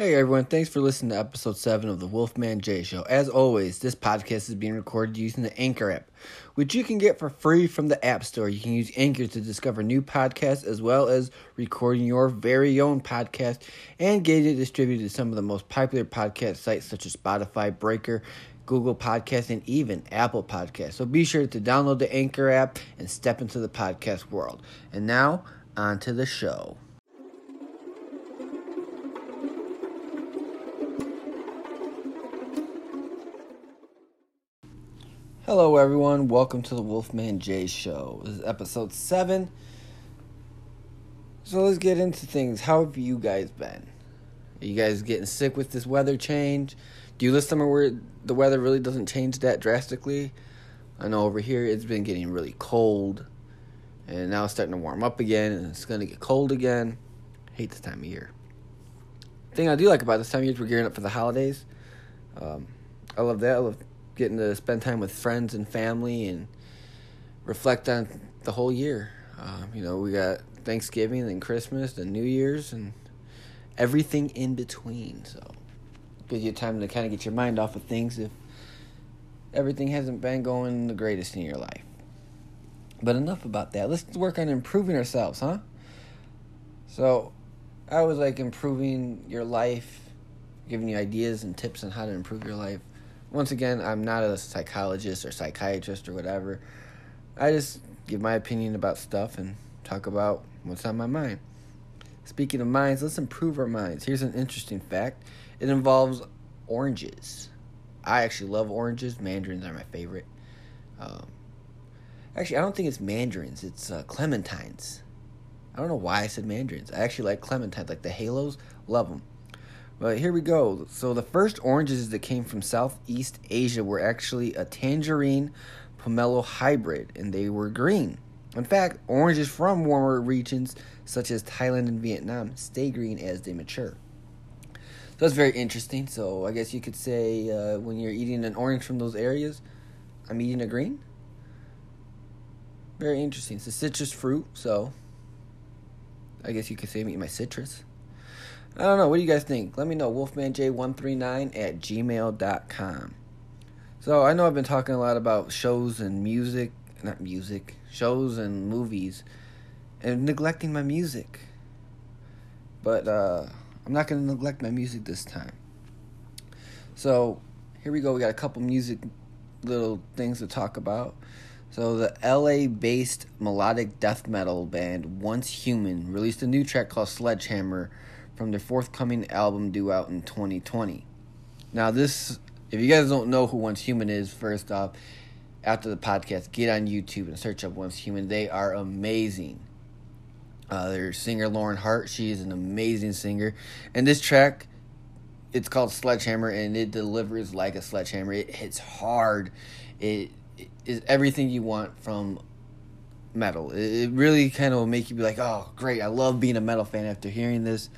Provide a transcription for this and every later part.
Hey everyone, thanks for listening to episode 7 of the Wolfman J Show. As always, this podcast is being recorded using the Anchor app, which you can get for free from the App Store. You can use Anchor to discover new podcasts as well as recording your very own podcast and get it distributed to some of the most popular podcast sites such as Spotify, Breaker, Google Podcasts, and even Apple Podcasts. So be sure to download the Anchor app and step into the podcast world. And now, on to the show. Hello, everyone. Welcome to the Wolfman J Show. This is episode 7. So let's get into things. How have you guys been? Are you guys getting sick with this weather change? Do you live somewhere where the weather really doesn't change that drastically? I know over here it's been getting really cold, and now it's starting to warm up again, and it's going to get cold again. hate this time of year. thing I do like about this time of year is we're gearing up for the holidays. Um, I love that. I love getting to spend time with friends and family and reflect on the whole year. Um, you know, we got Thanksgiving and Christmas and New Year's and everything in between. So, gives you time to kind of get your mind off of things if everything hasn't been going the greatest in your life. But enough about that. Let's work on improving ourselves, huh? So, I was like improving your life, giving you ideas and tips on how to improve your life once again, I'm not a psychologist or psychiatrist or whatever. I just give my opinion about stuff and talk about what's on my mind. Speaking of minds, let's improve our minds. Here's an interesting fact it involves oranges. I actually love oranges. Mandarins are my favorite. Um, actually, I don't think it's mandarins, it's uh, clementines. I don't know why I said mandarins. I actually like clementines, like the halos. Love them. But here we go. So the first oranges that came from Southeast Asia were actually a tangerine pomelo hybrid, and they were green. In fact, oranges from warmer regions such as Thailand and Vietnam stay green as they mature. So that's very interesting. So I guess you could say uh, when you're eating an orange from those areas, I'm eating a green. Very interesting. It's a citrus fruit, so I guess you could say I'm eating my citrus. I don't know. What do you guys think? Let me know. WolfmanJ139 at gmail.com. So I know I've been talking a lot about shows and music, not music, shows and movies, and neglecting my music. But uh, I'm not going to neglect my music this time. So here we go. We got a couple music little things to talk about. So the LA-based melodic death metal band Once Human released a new track called Sledgehammer from their forthcoming album due out in 2020. Now, this, if you guys don't know who Once Human is, first off, after the podcast, get on YouTube and search up Once Human. They are amazing. Uh, their singer Lauren Hart, she is an amazing singer, and this track, it's called Sledgehammer, and it delivers like a sledgehammer. It hits hard. It, it is everything you want from metal. It, it really kind of will make you be like, oh, great! I love being a metal fan after hearing this.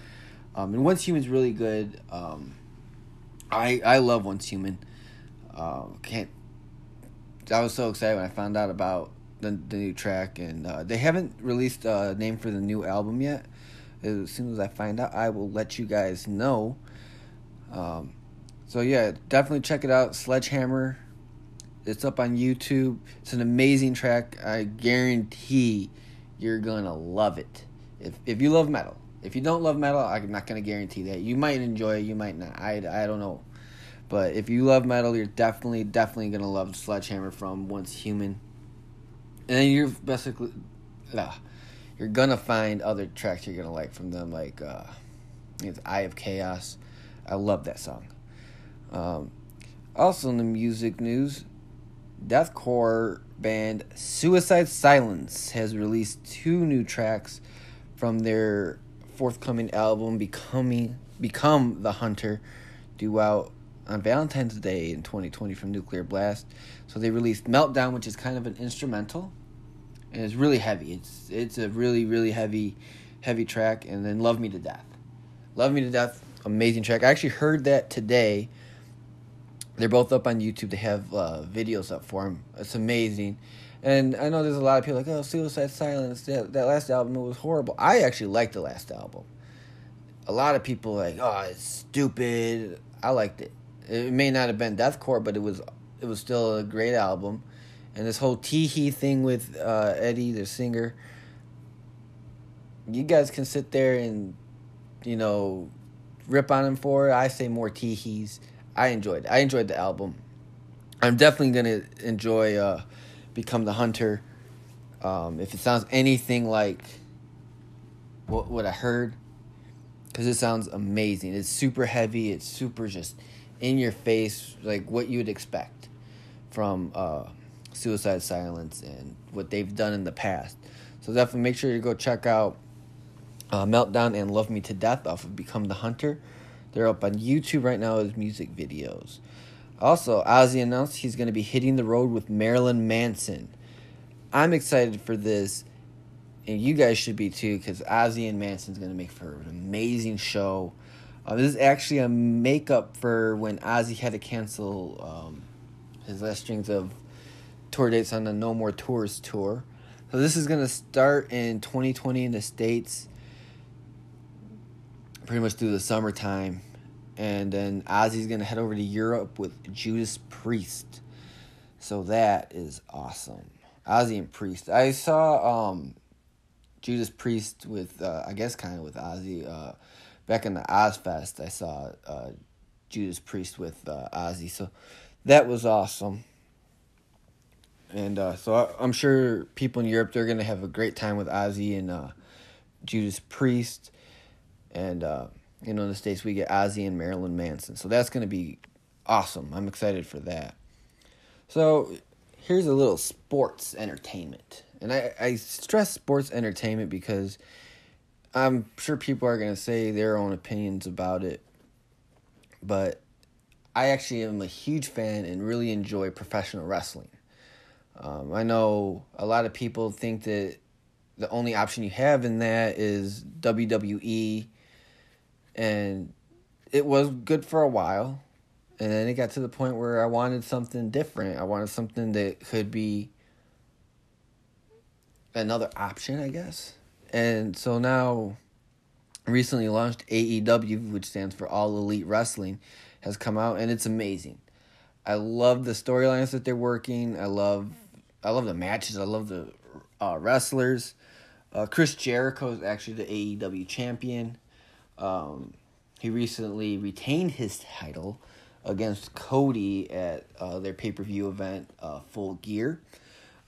Um, and Once Human's really good. Um, I I love Once Human. Uh, can't. I was so excited when I found out about the the new track, and uh, they haven't released a name for the new album yet. As soon as I find out, I will let you guys know. Um, so yeah, definitely check it out. Sledgehammer. It's up on YouTube. It's an amazing track. I guarantee you're gonna love it. If if you love metal, if you don't love metal, I'm not gonna guarantee that. You might enjoy it, you might not. I, I don't know. But if you love metal, you're definitely definitely gonna love Sledgehammer from Once Human. And then you're basically, uh, you're gonna find other tracks you're gonna like from them, like uh, it's Eye of Chaos. I love that song. Um, also in the music news, deathcore band Suicide Silence has released two new tracks from their forthcoming album becoming become the hunter due out on valentine's day in 2020 from nuclear blast. So they released meltdown which is kind of an instrumental and it's really heavy. It's it's a really really heavy heavy track and then love me to death. Love me to death amazing track. I actually heard that today. They're both up on youtube. They have uh, videos up for them it's amazing and I know there's a lot of people like, oh, Suicide Silence, that, that last album it was horrible. I actually liked the last album. a lot of people like, oh, it's stupid. I liked it. It may not have been deathcore, but it was it was still a great album. And this whole Teehee thing with uh, Eddie, the singer, you guys can sit there and, you know, rip on him for it. I say more Teehees. I enjoyed it. I enjoyed the album. I'm definitely gonna enjoy uh, Become the Hunter. Um, if it sounds anything like what what I heard, because it sounds amazing. It's super heavy. It's super just in your face, like what you would expect from uh, Suicide Silence and what they've done in the past. So definitely make sure you go check out uh, Meltdown and Love Me to Death off of Become the Hunter. They're up on YouTube right now as music videos. Also, Ozzy announced he's going to be hitting the road with Marilyn Manson. I'm excited for this, and you guys should be too, because Ozzy and Manson's going to make for an amazing show. Uh, this is actually a makeup for when Ozzy had to cancel um, his last strings of tour dates on the No More Tours tour. So this is going to start in 2020 in the States pretty much through the summertime. And then Ozzy's going to head over to Europe with Judas Priest. So that is awesome. Ozzy and Priest. I saw um, Judas Priest with, uh, I guess, kind of with Ozzy. Uh, back in the Ozzfest, I saw uh, Judas Priest with uh, Ozzy. So that was awesome. And uh, so I, am sure people in Europe, they're going to have a great time with Ozzy and uh, Judas Priest. And, uh, you know, in the States, we get Ozzy and Marilyn Manson. So that's going to be awesome. I'm excited for that. So here's a little sports entertainment. And I, I stress sports entertainment because I'm sure people are going to say their own opinions about it. But I actually am a huge fan and really enjoy professional wrestling. Um, I know a lot of people think that the only option you have in that is WWE and it was good for a while and then it got to the point where I wanted something different. I wanted something that could be another option, I guess. And so now recently launched AEW, which stands for All Elite Wrestling, has come out and it's amazing. I love the storylines that they're working. I love I love the matches. I love the uh, wrestlers. Uh, Chris Jericho is actually the AEW champion. Um, he recently retained his title against Cody at uh, their pay per view event, uh, Full Gear.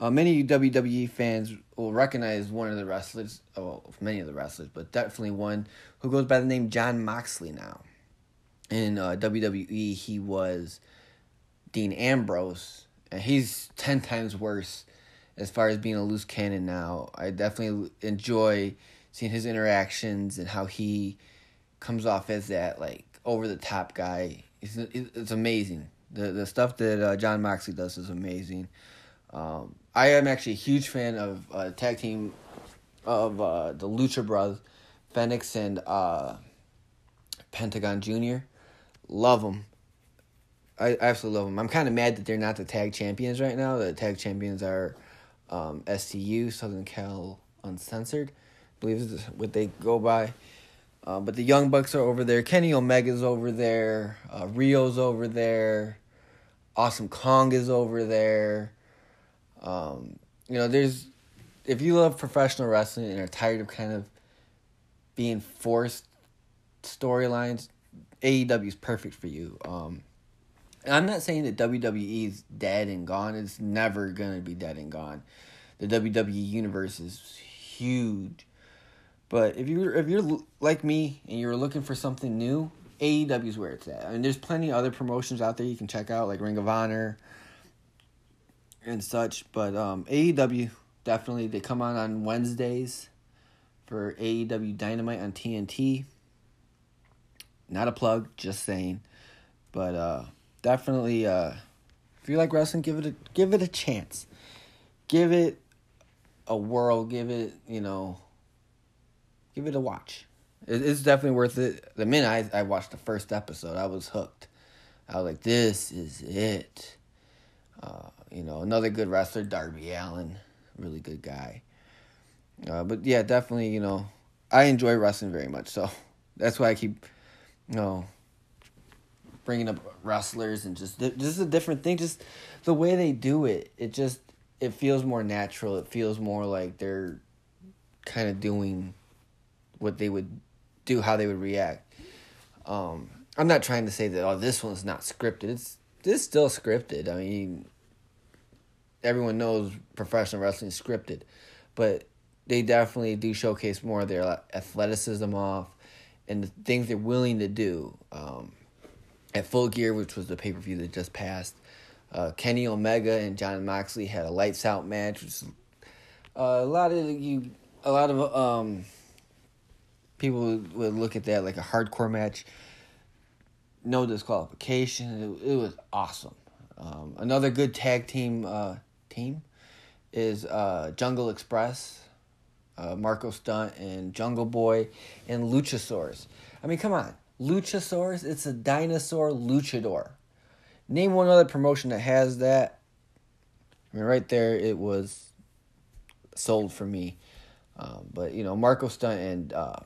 Uh, many WWE fans will recognize one of the wrestlers, well, many of the wrestlers, but definitely one who goes by the name Jon Moxley now. In uh, WWE, he was Dean Ambrose, and he's 10 times worse as far as being a loose cannon now. I definitely enjoy seeing his interactions and how he comes off as that like over the top guy. It's it's amazing. The the stuff that uh, Jon Moxley does is amazing. Um, I am actually a huge fan of uh, tag team of uh, the Lucha Brothers, Fenix and uh, Pentagon Junior. Love them. I absolutely love them. I'm kind of mad that they're not the tag champions right now. The tag champions are um, SCU, Southern Cal Uncensored, I believe is what they go by. Uh, but the Young Bucks are over there. Kenny Omega's over there. Uh, Riho's over there. Awesome Kong is over there. Um, you know, there's if you love professional wrestling and are tired of kind of being forced storylines, AEW is perfect for you. Um, I'm not saying that WWE is dead and gone. It's never gonna be dead and gone. The WWE universe is huge but if you're if you're like me and you're looking for something new, AEW is where it's at. I mean, there's plenty of other promotions out there you can check out, like Ring of Honor and such. But um, AEW definitely they come on on Wednesdays for AEW Dynamite on TNT. Not a plug, just saying. But uh, definitely, uh, if you like wrestling, give it a give it a chance. Give it a whirl. Give it you know give it a watch. it's definitely worth it. The minute I, I watched the first episode, I was hooked. I was like, this is it. Uh, you know, another good wrestler, Darby Allin, really good guy. Uh, but yeah, definitely, you know, I enjoy wrestling very much. So That's why I keep, you know, bringing up wrestlers and just just a different thing. Just the way they do it, it just it feels more natural. It feels more like they're kind of doing what they would do, how they would react. Um, I'm not trying to say that oh this one's not scripted. It's it's still scripted. I mean, everyone knows professional wrestling is scripted, but they definitely do showcase more of their athleticism off and the things they're willing to do. Um, at Full Gear, which was the pay per view that just passed, uh, Kenny Omega and Jon Moxley had a lights out match, which uh, a lot of you, a lot of um, people would, look at that like a hardcore match. No disqualification. It, it was awesome. Um, another good tag team uh, team is uh, Jungle Express, uh, Marko Stunt and Jungle Boy, and Luchasaurus. I mean, come on. Luchasaurus, it's a dinosaur luchador. Name one other promotion that has that. I mean, right there, it was sold for me. Um, but, you know, Marko Stunt and uh,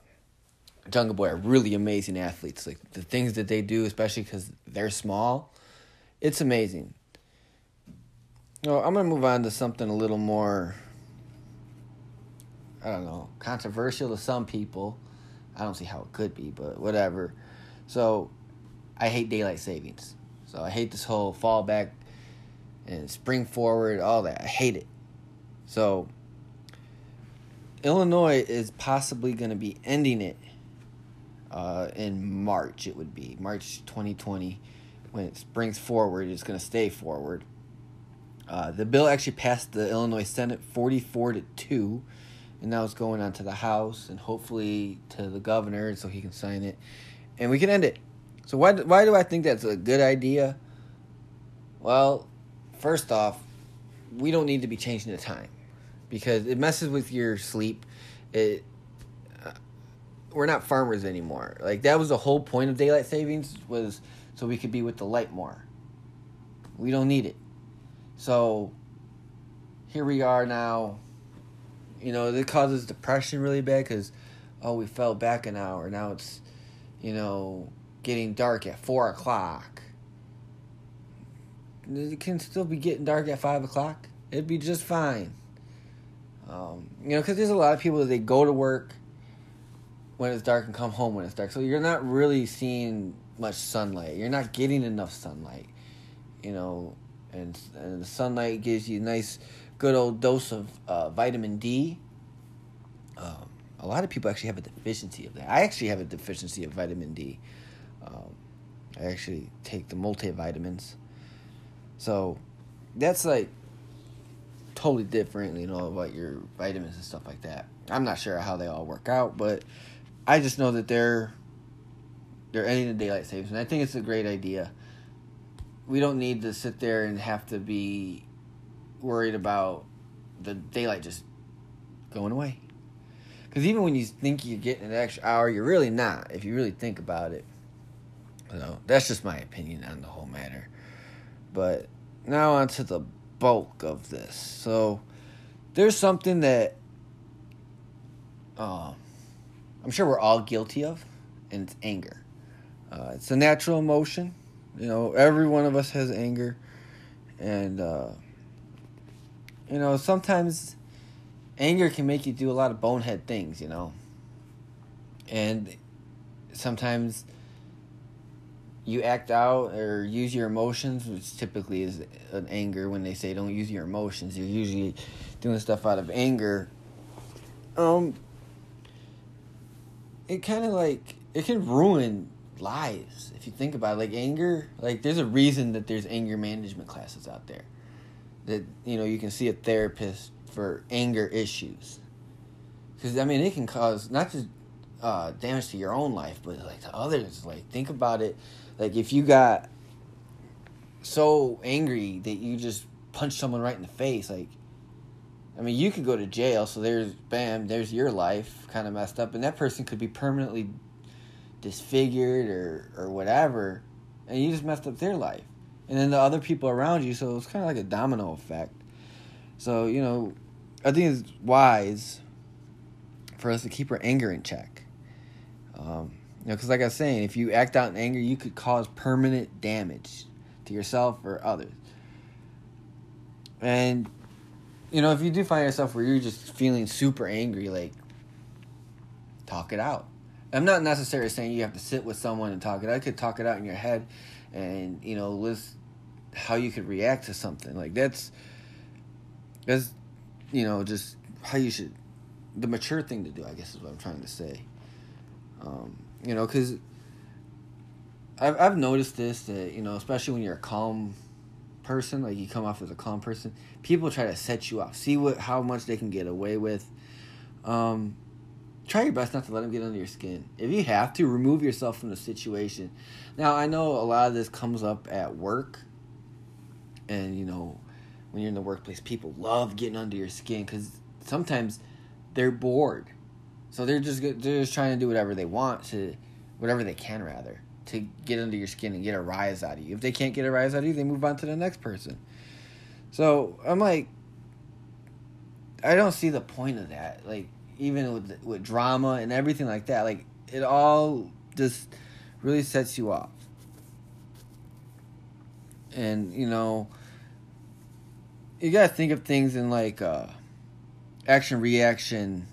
Jungle Boy are really amazing athletes. Like, the things that they do, especially because they're small, it's amazing. Know, I'm to move on to something a little more, I don't know, controversial to some people. I don't see how it could be, but whatever. So I hate daylight savings. So I hate this whole fall back and spring forward, all that. I hate it. So Illinois is possibly going to be ending it uh, in March. It would be March 2020 when it springs forward. It's going to stay forward. Uh, the bill actually passed the Illinois Senate 44 to 2, and now it's going on to the House and hopefully to the governor so he can sign it and we can end it. So why why do I think that's a good idea? Well, first off, we don't need to be changing the time because it messes with your sleep. It we're not farmers anymore. Like that was the whole point of daylight savings was so we could be with the light more. We don't need it. So here we are now. You know, it causes depression really bad because oh, we fell back an hour. Now it's you know, getting dark at four o'clock. It can still be getting dark at five o'clock. It'd be just fine. Um, you know, because there's a lot of people that they go to work when it's dark and come home when it's dark. So you're not really seeing much sunlight. You're not getting enough sunlight. You know, and and the sunlight gives you a nice, good old dose of uh, vitamin D. Um, a lot of people actually have a deficiency of that. I actually have a deficiency of vitamin D. Um, I actually take the multivitamins. So that's like totally different, you know, about your vitamins and stuff like that. I'm not sure how they all work out, but I just know that they're they're ending the daylight savings, and I think it's a great idea. We don't need to sit there and have to be worried about the daylight just going away. Because even when you think you're getting an extra hour, you're really not. If you really think about it. So that's just my opinion on the whole matter. But now on to the bulk of this. So there's something that uh, I'm sure we're all guilty of, and it's anger. Uh, it's a natural emotion. You know, every one of us has anger, and uh, you know sometimes anger can make you do a lot of bonehead things, you know. And sometimes you act out or use your emotions, which typically is an anger when they say don't use your emotions. You're usually doing stuff out of anger. Um it kind of like it can ruin lives if you think about it. Like anger, like there's a reason that there's anger management classes out there. That you know, you can see a therapist for anger issues. Because, I mean, it can cause not just uh, damage to your own life, but like to others. Like, think about it. Like, if you got so angry that you just punched someone right in the face, like, I mean, you could go to jail, so there's, bam, there's your life kind of messed up, and that person could be permanently disfigured or, or whatever, and you just messed up their life. And then the other people around you, so it's kind of like a domino effect. So, you know, I think it's wise for us to keep our anger in check. Um, You know, because like I was saying, if you act out in anger, you could cause permanent damage to yourself or others. And you know, if you do find yourself where you're just feeling super angry, like talk it out. I'm not necessarily saying you have to sit with someone and talk it out. I could talk it out in your head and, you know, list how you could react to something. Like that's that's you know, just how you should the mature thing to do, I guess is what I'm trying to say. Um, you know, cuz I've I've noticed this that, you know, especially when you're a calm person, like you come off as a calm person, people try to set you off, see what how much they can get away with. Um, try your best not to let them get under your skin. If you have to, remove yourself from the situation. Now, I know a lot of this comes up at work, and you know, when you're in the workplace, people love getting under your skin because sometimes they're bored, so they're just they're just trying to do whatever they want to, whatever they can rather to get under your skin and get a rise out of you. If they can't get a rise out of you, they move on to the next person. So I'm like, I don't see the point of that. Like even with with drama and everything like that, like it all just really sets you off. And you know, you gotta think of things in like uh, action reaction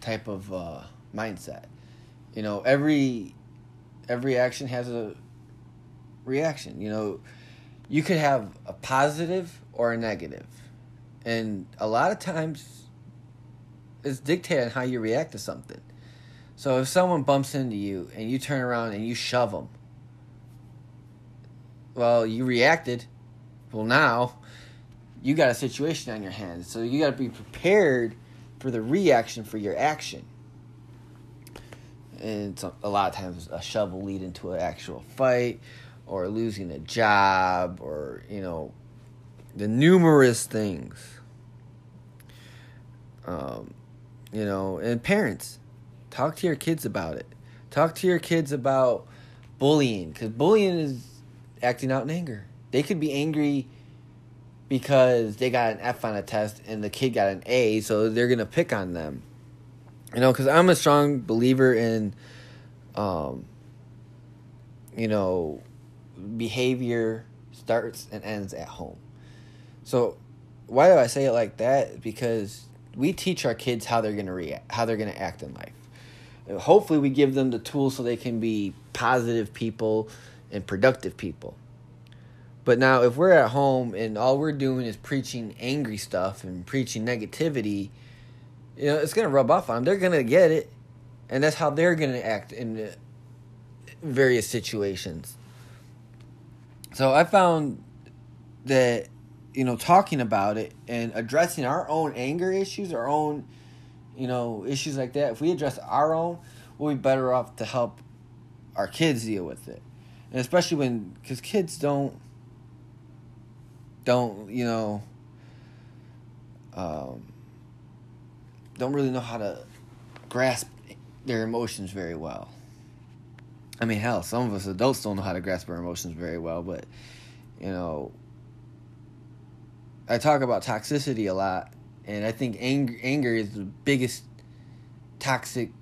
type of uh, mindset. You know, every every action has a reaction. You know, you could have a positive or a negative. And a lot of times it's dictated how you react to something. So if someone bumps into you and you turn around and you shove them, well, you reacted. Well, now you got a situation on your hands. So you got to be prepared for the reaction for your action and a lot of times a shove will lead into an actual fight or losing a job or you know the numerous things. Um, you know and parents talk to your kids about it. Talk to your kids about bullying because bullying is acting out in anger. They could be angry because they got an f on a test and the kid got an a so they're gonna pick on them you know, because I'm a strong believer in, um, you know, behavior starts and ends at home. So, why do I say it like that? Because we teach our kids how they're gonna react, how they're gonna act in life. Hopefully, we give them the tools so they can be positive people and productive people. But now, if we're at home and all we're doing is preaching angry stuff and preaching negativity, you know, it's gonna rub off on them. They're gonna get it, and that's how they're gonna act in various situations. So I found that you know talking about it and addressing our own anger issues, our own you know issues like that. If we address our own, we'll be better off to help our kids deal with it, and especially when because kids don't don't you know. Um, don't really know how to grasp their emotions very well. I mean, hell, some of us adults don't know how to grasp our emotions very well, but you know, I talk about toxicity a lot, and I think anger anger is the biggest toxic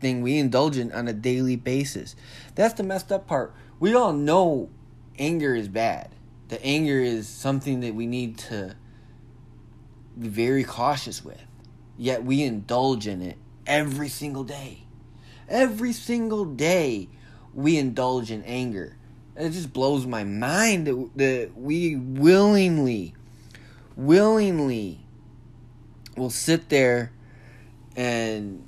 thing we indulge in on a daily basis. That's the messed up part. We all know anger is bad. The anger is something that we need to be very cautious with yet we indulge in it every single day. Every single day, we indulge in anger. It just blows my mind that, that we willingly, willingly will sit there and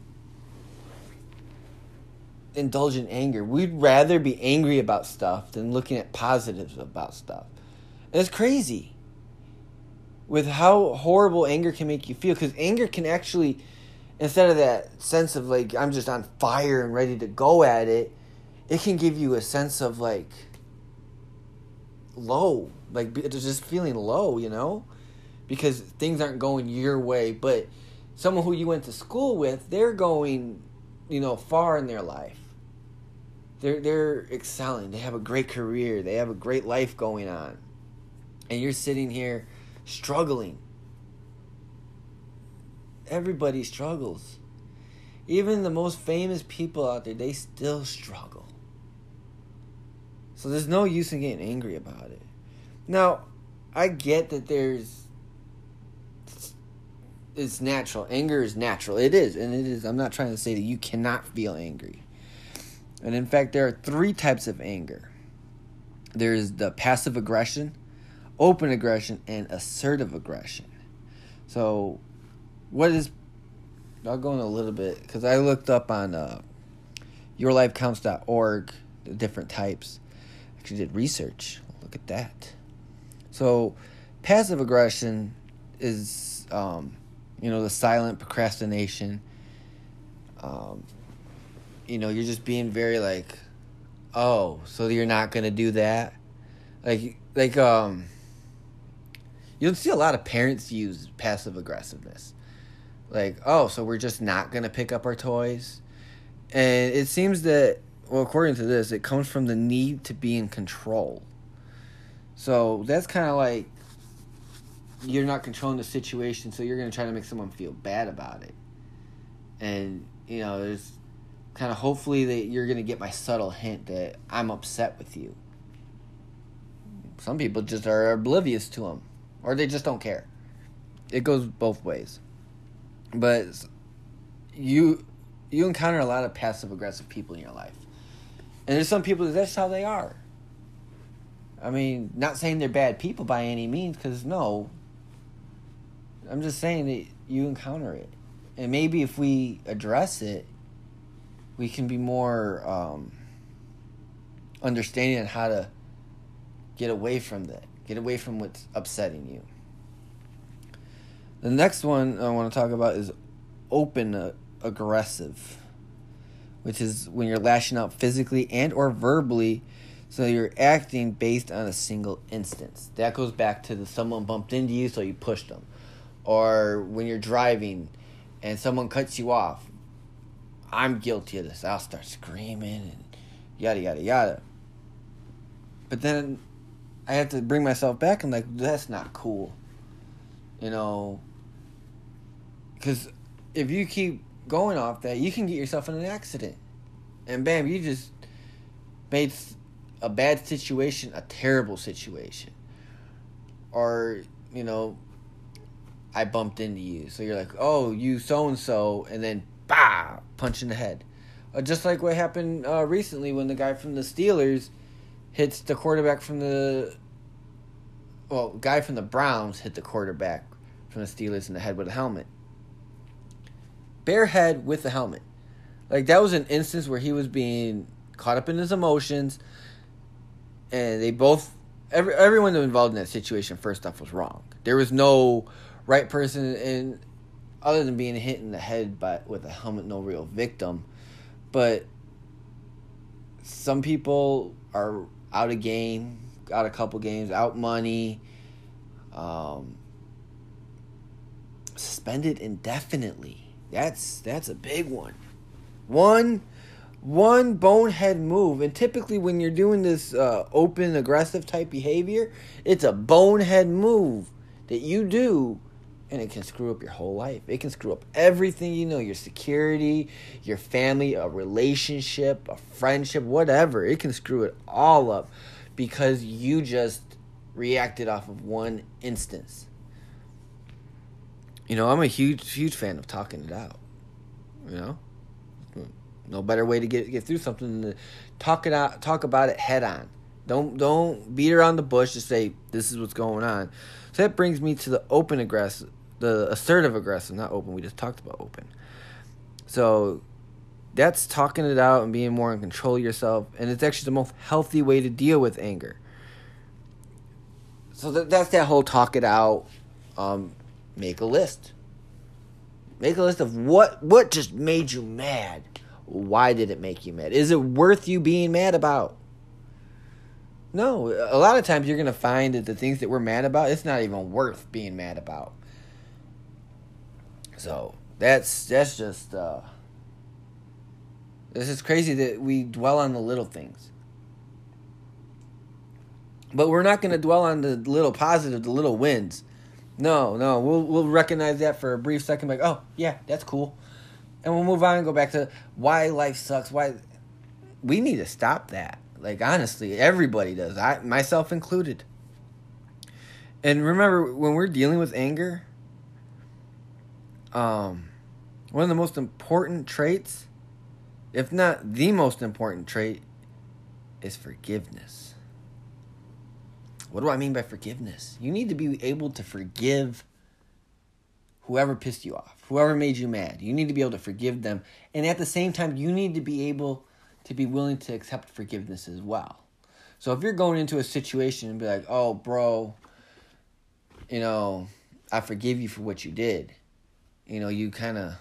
indulge in anger. We'd rather be angry about stuff than looking at positives about stuff. It's crazy with how horrible anger can make you feel because anger can actually instead of that sense of like i'm just on fire and ready to go at it it can give you a sense of like low like just feeling low you know? Because things aren't going your way but someone who you went to school with they're going you know far in their life. They're they're excelling. They have a great career. They have a great life going on. And you're sitting here struggling. Everybody struggles. Even the most famous people out there, they still struggle. So there's no use in getting angry about it. Now, I get that there's it's natural. Anger is natural. It is, and it is. I'm not trying to say that you cannot feel angry. And in fact, there are three types of anger. There's the passive aggression, open aggression, and assertive aggression. So, what is? I'll go in a little bit because I looked up on uh, YourLifeCounts.org the different types. Actually, did research. Look at that. So, passive aggression is, um, you know, the silent procrastination. Um, you know, you're just being very like, oh, so you're not gonna do that, like, like, um, you'll see a lot of parents use passive aggressiveness, like, oh, so we're just not gonna pick up our toys, and it seems that, well, according to this, it comes from the need to be in control. So that's kind of like you're not controlling the situation, so you're going to try to make someone feel bad about it. And, you know, there's kind of hopefully that you're going to get my subtle hint that I'm upset with you. Some people just are oblivious to them, or they just don't care. It goes both ways. But you you encounter a lot of passive aggressive people in your life. And there's some people that's how they are. I mean, not saying they're bad people by any means, because no. I'm just saying that you encounter it. And maybe if we address it, we can be more um, understanding on how to get away from that, get away from what's upsetting you. The next one I want to talk about is open uh, aggressive, which is when you're lashing out physically and or verbally so you're acting based on a single instance. That goes back to the someone bumped into you, so you pushed them. Or when you're driving and someone cuts you off. I'm guilty of this. I'll start screaming and yada yada yada. But then I have to bring myself back and like that's not cool. You know, because if you keep going off that, you can get yourself in an accident, and bam, you just made a bad situation a terrible situation. Or, you know, I bumped into you. So you're like, oh, you so and so, and then, bah, punch in the head. Uh, just like what happened uh, recently when the guy from the Steelers hits the quarterback from the. Well, guy from the Browns hit the quarterback from the Steelers in the head with a helmet. Bare head with the helmet. Like, that was an instance where he was being caught up in his emotions and they both every everyone involved in that situation first off was wrong. There was no right person in other than being hit in the head by with a helmet, no real victim. But some people are out of game, out a couple games, out money, um, suspended indefinitely. That's that's a big one. One one bonehead move. And typically, when you're doing this uh, open, aggressive type behavior, it's a bonehead move that you do, and it can screw up your whole life. It can screw up everything you know your security, your family, a relationship, a friendship, whatever. It can screw it all up because you just reacted off of one instance. You know, I'm a huge, huge fan of talking it out. You know? No better way to get get through something than to talk it out, talk about it head on. Don't don't beat around the bush to say this is what's going on. So that brings me to the open aggressive, the assertive aggressive, not open. We just talked about open. So that's talking it out and being more in control of yourself, and it's actually the most healthy way to deal with anger. So that, that's that whole talk it out. Um, make a list. Make a list of what what just made you mad why did it make you mad? Is it worth you being mad about? No, a lot of times you're to find that the things that we're mad about, it's not even worth being mad about. So, that's that's just uh this is crazy that we dwell on the little things. But we're not going to dwell on the little positive, the little wins. No, no, we'll we'll recognize that for a brief second like, "Oh, yeah, that's cool." and we'll move on and go back to why life sucks. Why we need to stop that. Like honestly, everybody does. I myself included. And remember when we're dealing with anger, um one of the most important traits, if not the most important trait, is forgiveness. What do I mean by forgiveness? You need to be able to forgive whoever pissed you off, whoever made you mad. You need to be able to forgive them. And at the same time, you need to be able to be willing to accept forgiveness as well. So if you're going into a situation and be like, oh, bro, you know, I forgive you for what you did. You know, you kind of,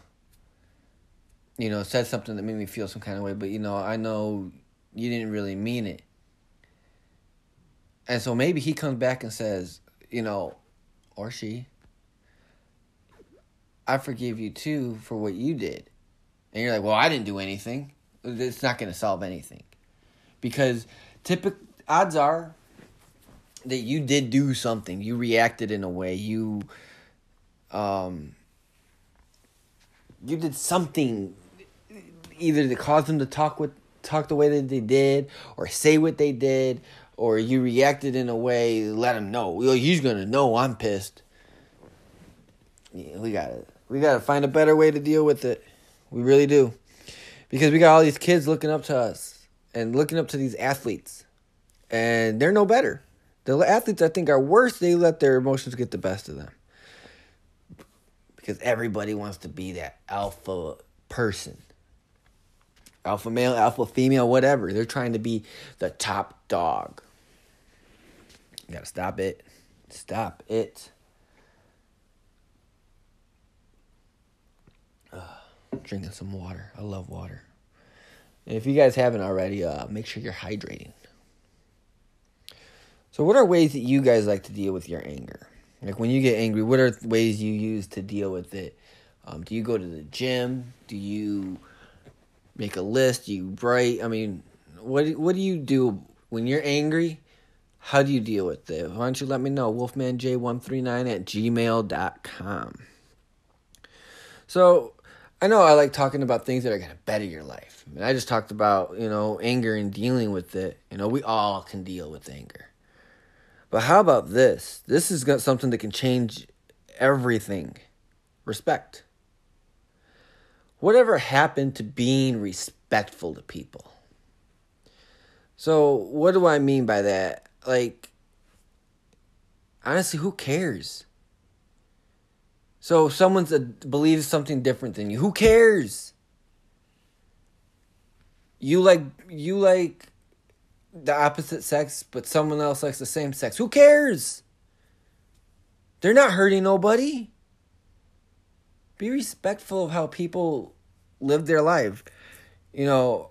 you know, said something that made me feel some kind of way, but, you know, I know you didn't really mean it. And so maybe he comes back and says, you know, or she, I forgive you too for what you did. And you're like, well, I didn't do anything. It's not going to solve anything. Because typic odds are that you did do something. You reacted in a way. You um you did something either to cause them to talk with talk the way that they did or say what they did or you reacted in a way let them know. He's gonna know i'm pissed. Yeah, we gotta we gotta find a better way to deal with it. We really do. Because we got all these kids looking up to us and looking up to these athletes and they're no better. The athletes i think are worse. They let their emotions get the best of them because everybody wants to be that alpha person alpha male, alpha female, whatever. They're trying to be the top dog. You gotta stop it. Stop it. Uh, drinking some water. I love water. And if you guys haven't already, uh, make sure you're hydrating. So, what are ways that you guys like to deal with your anger? Like when you get angry, what are ways you use to deal with it? Um, do you go to the gym? Do you make a list? Do you write? I mean, what what do you do when you're angry? How do you deal with it? Why don't you let me know? WolfmanJ139 at gmail.com. So, I know I like talking about things that are going to better your life. I, mean, I just talked about, you know, anger and dealing with it. You know, we all can deal with anger. But how about this? This is something that can change everything respect. Whatever happened to being respectful to people? So, what do I mean by that? like honestly who cares so if someone believes something different than you who cares you like you like the opposite sex but someone else likes the same sex who cares they're not hurting nobody be respectful of how people live their life you know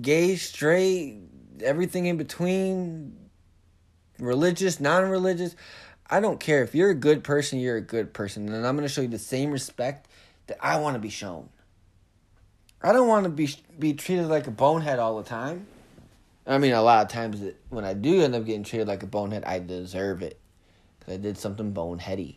gay straight everything in between religious, non religious. I don't care. If you're a good person, you're a good person. And I'm going to show you the same respect that I want to be shown. I don't want to be be treated like a bonehead all the time. I mean, a lot of times when I do end up getting treated like a bonehead, I deserve it because I did something boneheady.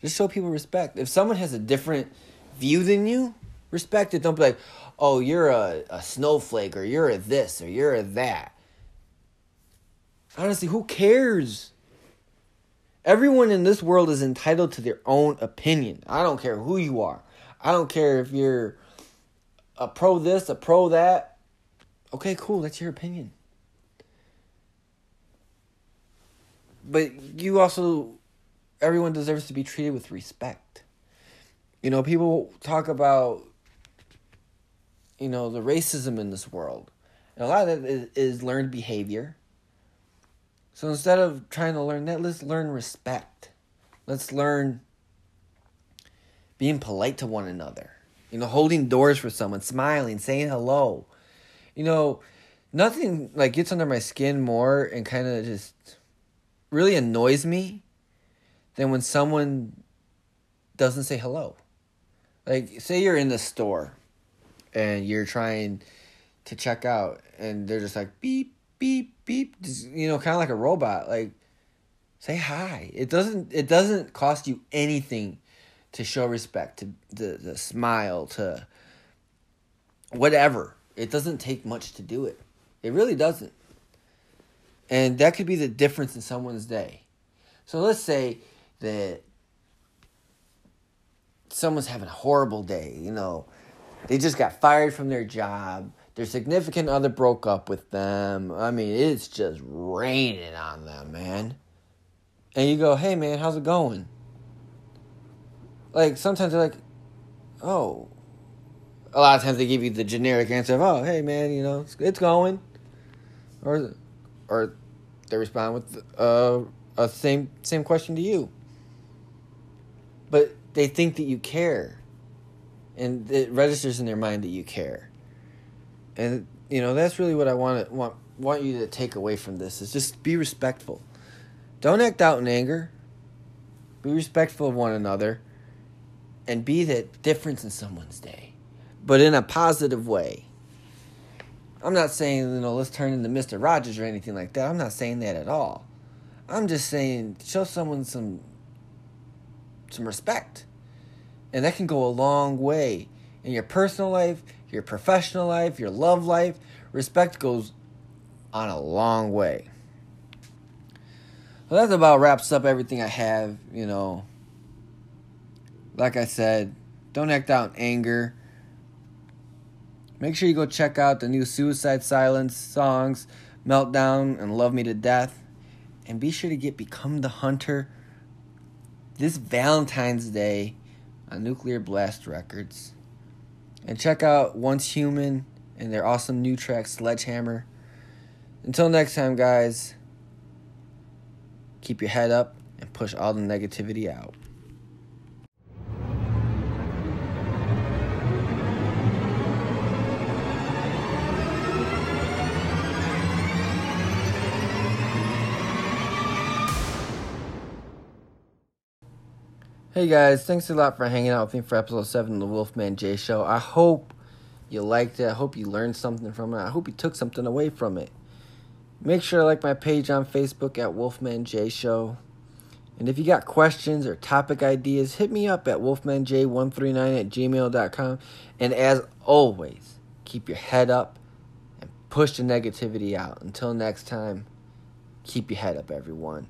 Just show people respect. If someone has a different view than you, respect it. Don't be like, oh, you're a, a snowflake or you're a this or you're a that. Honestly, who cares? Everyone in this world is entitled to their own opinion. I don't care who you are. I don't care if you're a pro this, a pro that. Okay, cool. That's your opinion. But you also, everyone deserves to be treated with respect. You know, people talk about, you know, the racism in this world. And a lot of that is, is learned behavior so instead of trying to learn that, let's learn respect. Let's learn being polite to one another. You know, holding doors for someone, smiling, saying hello. You know, nothing like gets under my skin more and kind of just really annoys me than when someone doesn't say hello. Like, say you're in the store and you're trying to check out and they're just like beep beep beep you know kind of like a robot like say hi it doesn't it doesn't cost you anything to show respect, to, the to smile, to whatever. It doesn't take much to do it. It really doesn't. And that could be the difference in someone's day. So let's say that someone's having a horrible day, you know, they just got fired from their job, their significant other broke up with them. I mean, it's just raining on them, man. And you go, hey, man, how's it going? Like, sometimes they're like, oh. A lot of times they give you the generic answer of, oh, hey, man, you know, it's, it's going. Or, or they respond with uh, a same same question to you. But they think that you care, and it registers in their mind that you care. And you know that's really what I want to want want you to take away from this is just be respectful. Don't act out in anger. Be respectful of one another, and be that difference in someone's day, but in a positive way. I'm not saying, you know, let's turn into Mr. Rogers or anything like that. I'm not saying that at all. I'm just saying show someone some some respect. And that can go a long way in your personal life, your professional life, your love life. Respect goes on a long way. Well, that about wraps up everything I have, you know. Like I said, don't act out in anger Make sure you go check out the new Suicide Silence songs, Meltdown and Love Me to Death. And be sure to get Become the Hunter this Valentine's Day on Nuclear Blast Records. And check out Once Human and their awesome new track, Sledgehammer. Until next time, guys, keep your head up and push all the negativity out. Hey guys, thanks a lot for hanging out with me for episode 7 of the Wolfman J Show. I hope you liked it. I hope you learned something from it. I hope you took something away from it. Make sure to like my page on Facebook at Wolfman J Show. And if you got questions or topic ideas, hit me up at wolfmanj139 at gmail.com. And as always, keep your head up and push the negativity out. Until next time, keep your head up, everyone.